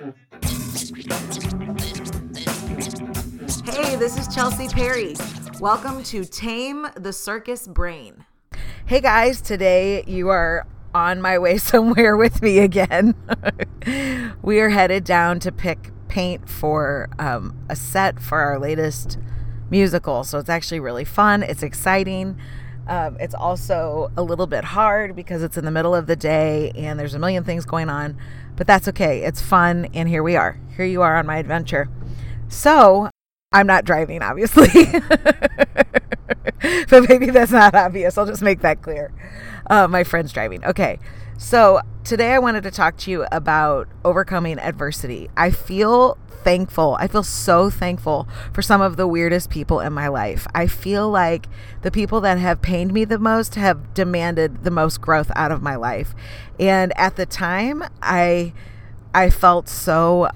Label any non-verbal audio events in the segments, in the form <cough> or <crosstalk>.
Hey, this is Chelsea Perry. Welcome to Tame the Circus Brain. Hey guys, today you are on my way <laughs> somewhere with me again. <laughs> we are headed down to pick paint for um, a set for our latest musical. So it's actually really fun. It's exciting. Um, it's also a little bit hard because it's in the middle of the day and there's a million things going on, but that's okay. It's fun. And here we are. Here you are on my adventure. So I'm not driving, obviously. <laughs> but maybe that's not obvious. I'll just make that clear. Uh, my friend's driving. Okay. So today I wanted to talk to you about overcoming adversity. I feel thankful. I feel so thankful for some of the weirdest people in my life. I feel like the people that have pained me the most have demanded the most growth out of my life. And at the time, I I felt so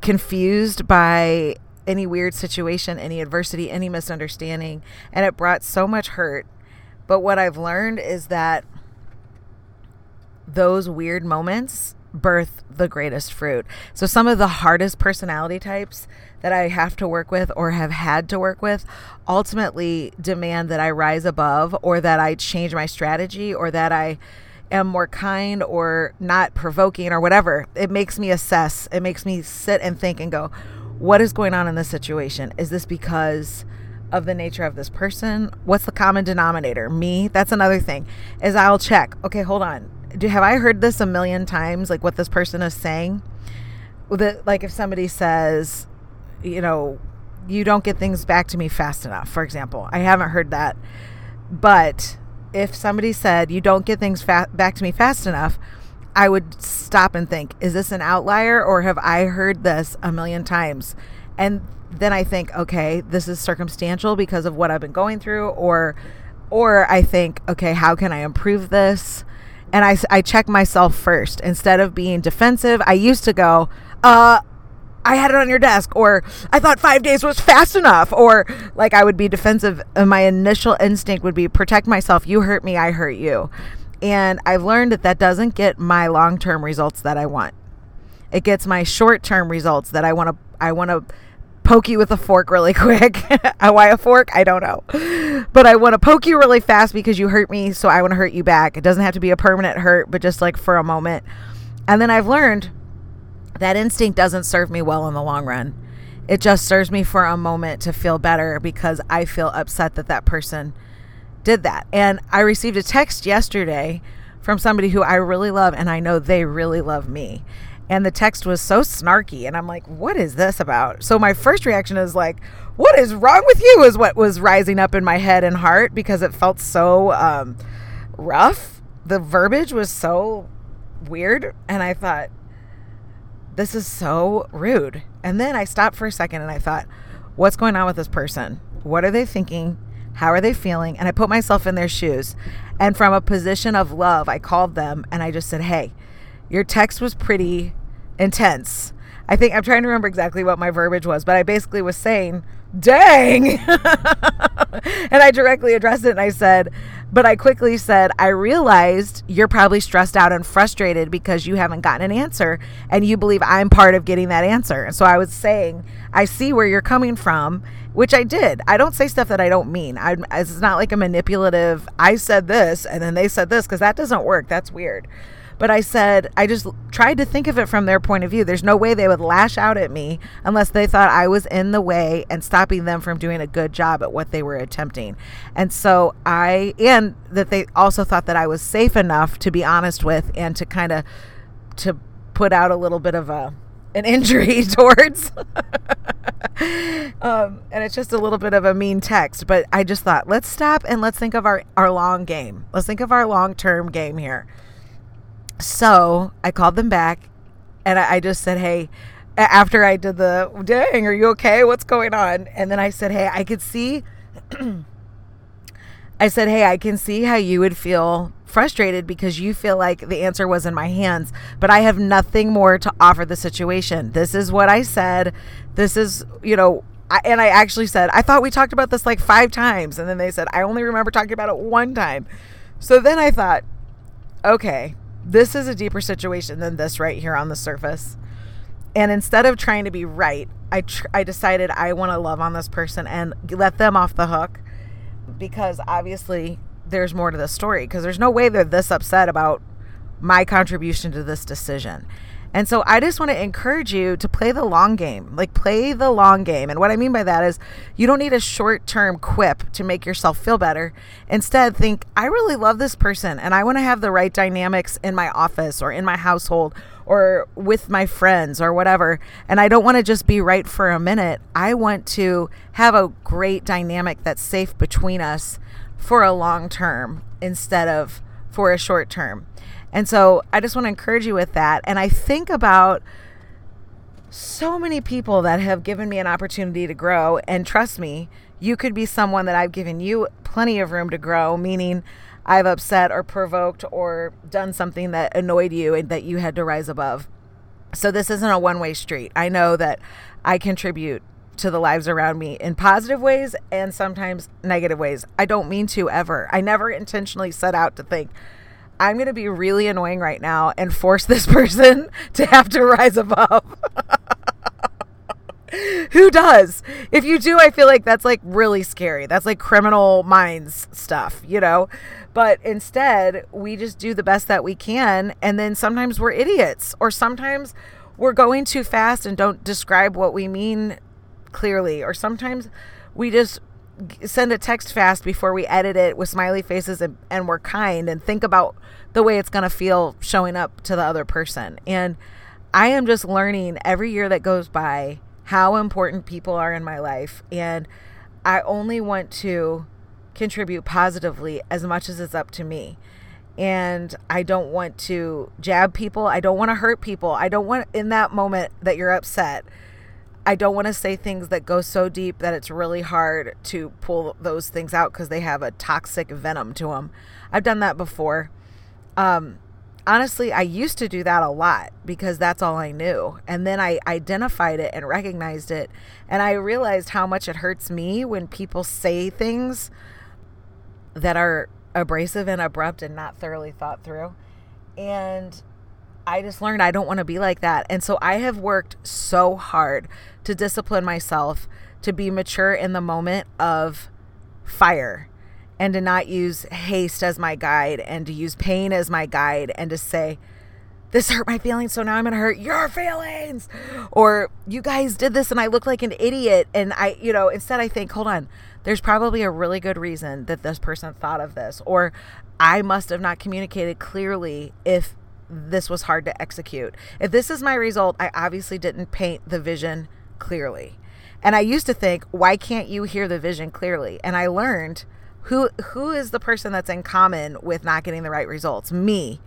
confused by any weird situation, any adversity, any misunderstanding, and it brought so much hurt. But what I've learned is that those weird moments birth the greatest fruit. So some of the hardest personality types that I have to work with or have had to work with ultimately demand that I rise above or that I change my strategy or that I am more kind or not provoking or whatever. It makes me assess. It makes me sit and think and go, what is going on in this situation? Is this because of the nature of this person? What's the common denominator? Me? That's another thing. Is I'll check. Okay, hold on have I heard this a million times? Like what this person is saying. That like if somebody says, you know, you don't get things back to me fast enough, for example. I haven't heard that, but if somebody said you don't get things fa- back to me fast enough, I would stop and think, is this an outlier or have I heard this a million times? And then I think, okay, this is circumstantial because of what I've been going through or or I think, okay, how can I improve this? And I, I check myself first instead of being defensive. I used to go, uh, I had it on your desk, or I thought five days was fast enough, or like I would be defensive. And my initial instinct would be protect myself. You hurt me, I hurt you. And I've learned that that doesn't get my long term results that I want. It gets my short term results that I want to. I want to poke you with a fork really <laughs> quick. Why a fork? I don't know. But I want to poke you really fast because you hurt me, so I want to hurt you back. It doesn't have to be a permanent hurt, but just like for a moment. And then I've learned that instinct doesn't serve me well in the long run. It just serves me for a moment to feel better because I feel upset that that person did that. And I received a text yesterday from somebody who I really love, and I know they really love me and the text was so snarky and i'm like what is this about? So my first reaction is like what is wrong with you? is what was rising up in my head and heart because it felt so um, rough. The verbiage was so weird and i thought this is so rude. And then i stopped for a second and i thought what's going on with this person? What are they thinking? How are they feeling? And i put myself in their shoes. And from a position of love i called them and i just said hey your text was pretty intense. I think I'm trying to remember exactly what my verbiage was, but I basically was saying, dang. <laughs> and I directly addressed it and I said, but I quickly said, I realized you're probably stressed out and frustrated because you haven't gotten an answer and you believe I'm part of getting that answer. And so I was saying, I see where you're coming from, which I did. I don't say stuff that I don't mean. I, it's not like a manipulative, I said this and then they said this because that doesn't work. That's weird. But I said, I just tried to think of it from their point of view. There's no way they would lash out at me unless they thought I was in the way and stopping them from doing a good job at what they were attempting. And so I, and that they also thought that I was safe enough to be honest with and to kind of, to put out a little bit of a, an injury <laughs> towards. <laughs> um, and it's just a little bit of a mean text, but I just thought, let's stop and let's think of our, our long game. Let's think of our long term game here. So I called them back and I, I just said, hey, after I did the dang, are you okay? What's going on? And then I said, hey, I could see. <clears throat> I said, hey, I can see how you would feel frustrated because you feel like the answer was in my hands, but I have nothing more to offer the situation. This is what I said. This is, you know, I, and I actually said, I thought we talked about this like five times. And then they said, I only remember talking about it one time. So then I thought, okay, this is a deeper situation than this right here on the surface. And instead of trying to be right, I tr- I decided I want to love on this person and let them off the hook because obviously there's more to the story because there's no way they're this upset about my contribution to this decision. And so I just want to encourage you to play the long game. Like play the long game. And what I mean by that is you don't need a short-term quip to make yourself feel better. Instead, think I really love this person and I want to have the right dynamics in my office or in my household or with my friends or whatever. And I don't want to just be right for a minute. I want to have a great dynamic that's safe between us for a long term instead of for a short term. And so I just want to encourage you with that. And I think about so many people that have given me an opportunity to grow. And trust me, you could be someone that I've given you plenty of room to grow, meaning I've upset or provoked or done something that annoyed you and that you had to rise above. So this isn't a one way street. I know that I contribute to the lives around me in positive ways and sometimes negative ways. I don't mean to ever. I never intentionally set out to think, I'm going to be really annoying right now and force this <laughs> person to have to rise above. <laughs> Who does? If you do, I feel like that's like really scary. That's like criminal minds stuff, you know? But instead, we just do the best that we can. And then sometimes we're idiots, or sometimes we're going too fast and don't describe what we mean clearly, or sometimes we just send a text fast before we edit it with smiley faces and, and we're kind and think about the way it's going to feel showing up to the other person. And I am just learning every year that goes by how important people are in my life. And I only want to contribute positively as much as it's up to me. And I don't want to jab people. I don't want to hurt people. I don't want, in that moment that you're upset, I don't want to say things that go so deep that it's really hard to pull those things out because they have a toxic venom to them. I've done that before. Um, honestly, I used to do that a lot because that's all I knew. And then I identified it and recognized it. And I realized how much it hurts me when people say things that are abrasive and abrupt and not thoroughly thought through. And I just learned I don't want to be like that. And so I have worked so hard to discipline myself to be mature in the moment of fire and to not use haste as my guide and to use pain as my guide and to say, this hurt my feelings, so now I'm going to hurt your feelings. Or you guys did this and I look like an idiot. And I, you know, instead I think, hold on, there's probably a really good reason that this person thought of this. Or I must have not communicated clearly if this was hard to execute. If this is my result, I obviously didn't paint the vision clearly. And I used to think, why can't you hear the vision clearly? And I learned who who is the person that's in common with not getting the right results? Me.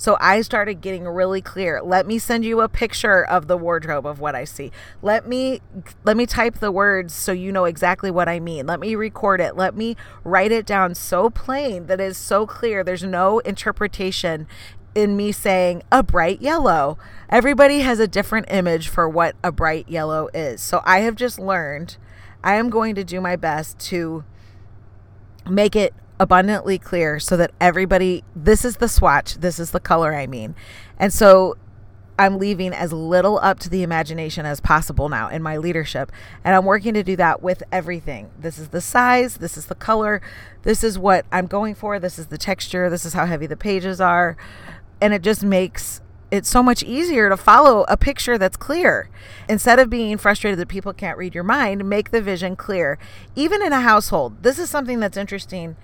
So I started getting really clear. Let me send you a picture of the wardrobe of what I see. Let me let me type the words so you know exactly what I mean. Let me record it. Let me write it down so plain that it is so clear. There's no interpretation in me saying a bright yellow. Everybody has a different image for what a bright yellow is. So I have just learned I am going to do my best to make it abundantly clear so that everybody this is the swatch, this is the color I mean. And so I'm leaving as little up to the imagination as possible now in my leadership. And I'm working to do that with everything. This is the size, this is the color, this is what I'm going for, this is the texture, this is how heavy the pages are and it just makes it so much easier to follow a picture that's clear. Instead of being frustrated that people can't read your mind, make the vision clear. Even in a household, this is something that's interesting.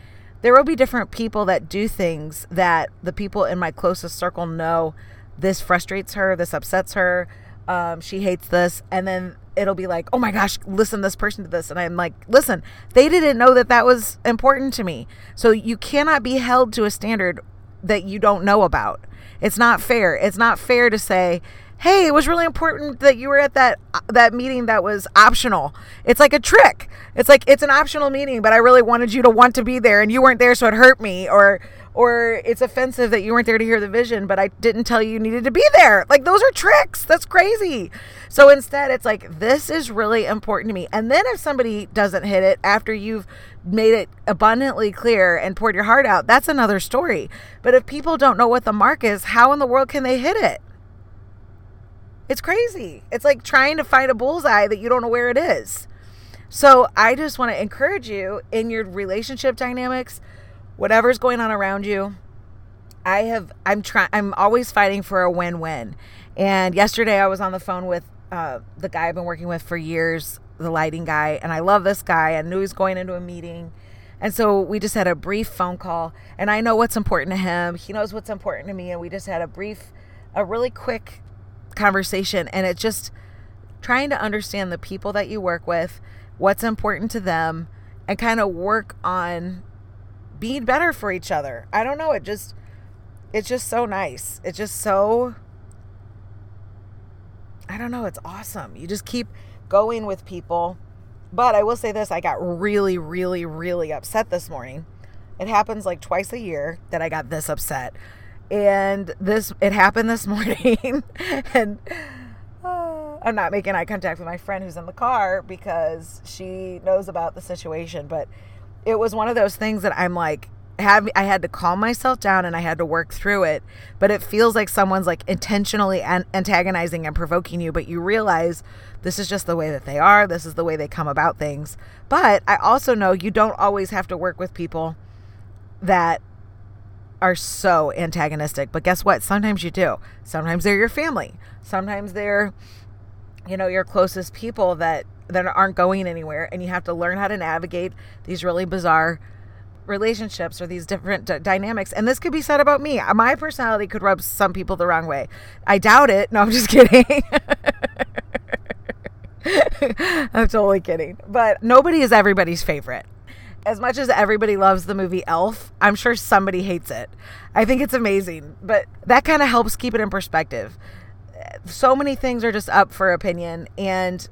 There will be different people that do things that the people in my closest circle know this frustrates her, this upsets her, um, she hates this. And then it'll be like, oh my gosh, listen, this person did this. And I'm like, listen, they didn't know that that was important to me. So you cannot be held to a standard that you don't know about. It's not fair. It's not fair to say, "Hey, it was really important that you were at that that meeting that was optional." It's like a trick. It's like it's an optional meeting, but I really wanted you to want to be there and you weren't there so it hurt me or or it's offensive that you weren't there to hear the vision, but I didn't tell you you needed to be there. Like those are tricks. That's crazy. So instead, it's like this is really important to me. And then if somebody doesn't hit it after you've made it abundantly clear and poured your heart out, that's another story. But if people don't know what the mark is, how in the world can they hit it? It's crazy. It's like trying to find a bullseye that you don't know where it is. So I just want to encourage you in your relationship dynamics, whatever's going on around you. I have I'm trying I'm always fighting for a win-win. And yesterday I was on the phone with uh, the guy I've been working with for years, the lighting guy, and I love this guy. I knew he was going into a meeting. And so we just had a brief phone call, and I know what's important to him. He knows what's important to me, and we just had a brief, a really quick conversation. And it's just trying to understand the people that you work with, what's important to them, and kind of work on being better for each other. I don't know. It just, it's just so nice. It's just so, I don't know. It's awesome. You just keep going with people. But I will say this I got really, really, really upset this morning. It happens like twice a year that I got this upset. And this, it happened this <laughs> morning. and, uh, I'm not making eye contact with my friend who's in the car because she knows about the situation. But it was one of those things that I'm like, have I had to calm myself down and I had to work through it. But it feels like someone's like intentionally an- antagonizing and provoking you, but you realize this is just the way that they are. This is the way they come about things. But I also know you don't always have to work with people that are so antagonistic. But guess what? Sometimes you do. Sometimes they're your family. Sometimes they're you know your closest people that that aren't going anywhere and you have to learn how to navigate these really bizarre relationships or these different d- dynamics. And this could be said about me. My personality could rub some people the wrong way. I doubt it. No i'm just <laughs> kidding. <laughs> I'm totally kidding. But nobody is everybody's favorite. As much as everybody loves the movie elf i'm sure somebody hates it. I think it's amazing but that kind of helps keep it in perspective. So many things are just up for opinion and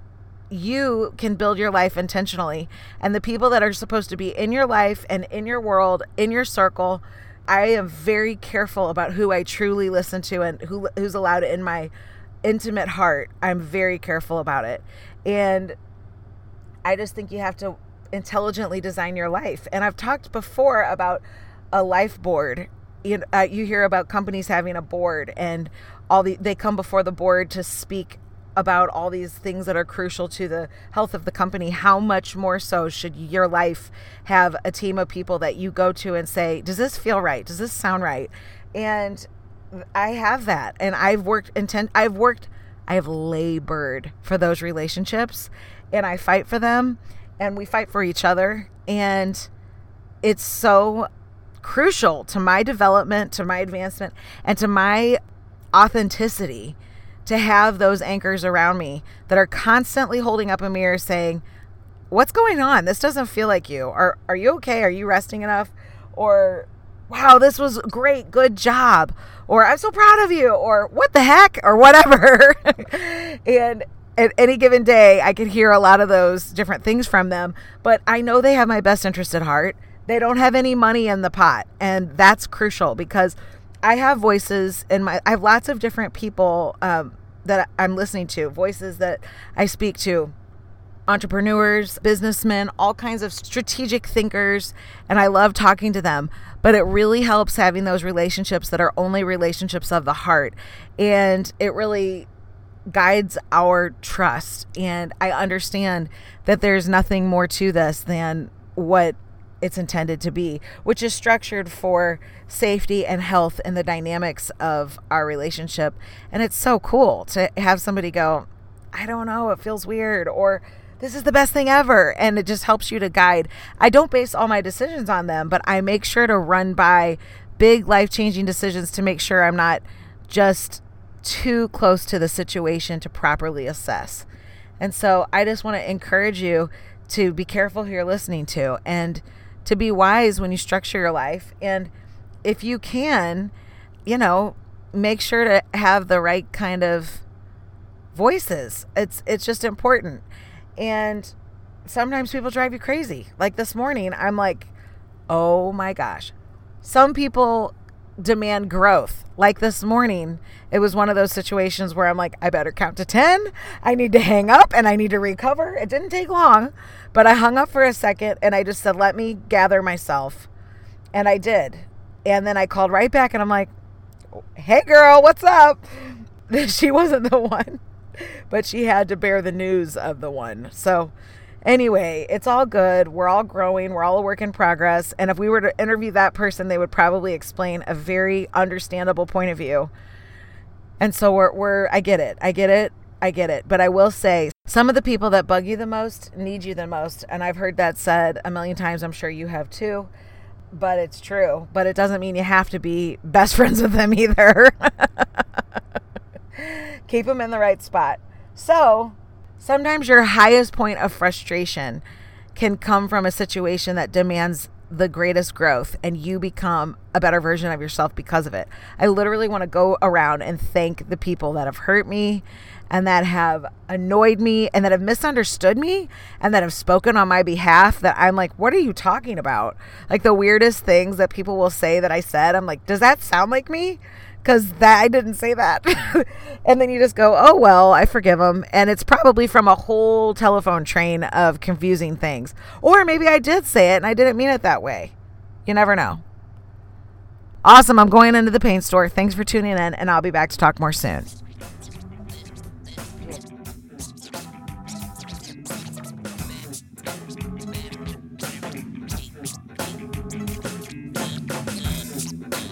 you can build your life intentionally. And the people that are supposed to be in your life and in your world, in your circle, I am very careful about who I truly listen to and who who's allowed in my intimate heart. I'm very careful about it. And I just think you have to intelligently design your life. And I've talked before about a life board. You, uh, you hear about companies having a board and all the they come before the board to speak about all these things that are crucial to the health of the company, how much more so should your life have a team of people that you go to and say, Does this feel right? Does this sound right? And I have that. And I've worked intent I've worked I have labored for those relationships and I fight for them and we fight for each other. And it's so crucial to my development, to my advancement, and to my authenticity to have those anchors around me that are constantly holding up a mirror saying, What's going on? This doesn't feel like you. Are, are you okay? Are you resting enough? Or, wow, this was great. Good job. Or, I'm so proud of you. Or, what the heck? Or, whatever. <laughs> and at any given day, I could hear a lot of those different things from them. But I know they have my best interest at heart. They don't have any money in the pot. And that's crucial because I have voices in my I have lots of different people um, that I'm listening to, voices that I speak to, entrepreneurs, businessmen, all kinds of strategic thinkers, and I love talking to them. But it really helps having those relationships that are only relationships of the heart. And it really guides our trust. And I understand that there's nothing more to this than what it's intended to be, which is structured for safety and health and the dynamics of our relationship. And it's so cool to have somebody go, I don't know, it feels weird, or this is the best thing ever. And it just helps you to guide. I don't base all my decisions on them, but I make sure to run by big life changing decisions to make sure I'm not just too close to the situation to properly assess. And so I just want to encourage you to be careful who you're listening to and to be wise when you structure your life. And if you can, you know, make sure to have the right kind of voices. It's it's just important. And sometimes people drive you crazy. Like this morning, I'm like, "Oh my gosh." Some people demand growth. Like this morning, it was one of those situations where I'm like, I better count to 10. I need to hang up and I need to recover. It didn't take long, but I hung up for a second and I just said, let me gather myself. And I did. And then I called right back and I'm like, hey girl, what's up? <laughs> she wasn't the one, but she had to bear the news of the one. So, anyway, it's all good. We're all growing. We're all a work in progress. And if we were to interview that person, they would probably explain a very understandable point of view. And so we're, we're I get it. I get it. I get it. But I will say some of the people that bug you the most need you the most. And I've heard that said a million times. I'm sure you have too. But it's true. But it doesn't mean you have to be best <laughs> friends with them either. <laughs> Keep them in the right spot. So sometimes your highest point of frustration can come from a situation that demands the greatest growth and you become a better version of yourself because of it. I literally want to go around and thank the people that have hurt me and that have annoyed me and that have misunderstood me and that have spoken on my behalf that I'm like, what are you talking about? Like the weirdest things that people will say that I said, I'm like, does that sound like me? Because that I didn't say that. <laughs> and then you just go, oh, well, I forgive them. And it's probably from a whole telephone train of confusing things. Or maybe I did say it and I didn't mean it that way. You never know. Awesome. I'm going into the paint store. Thanks for tuning in, and I'll be back to talk more soon.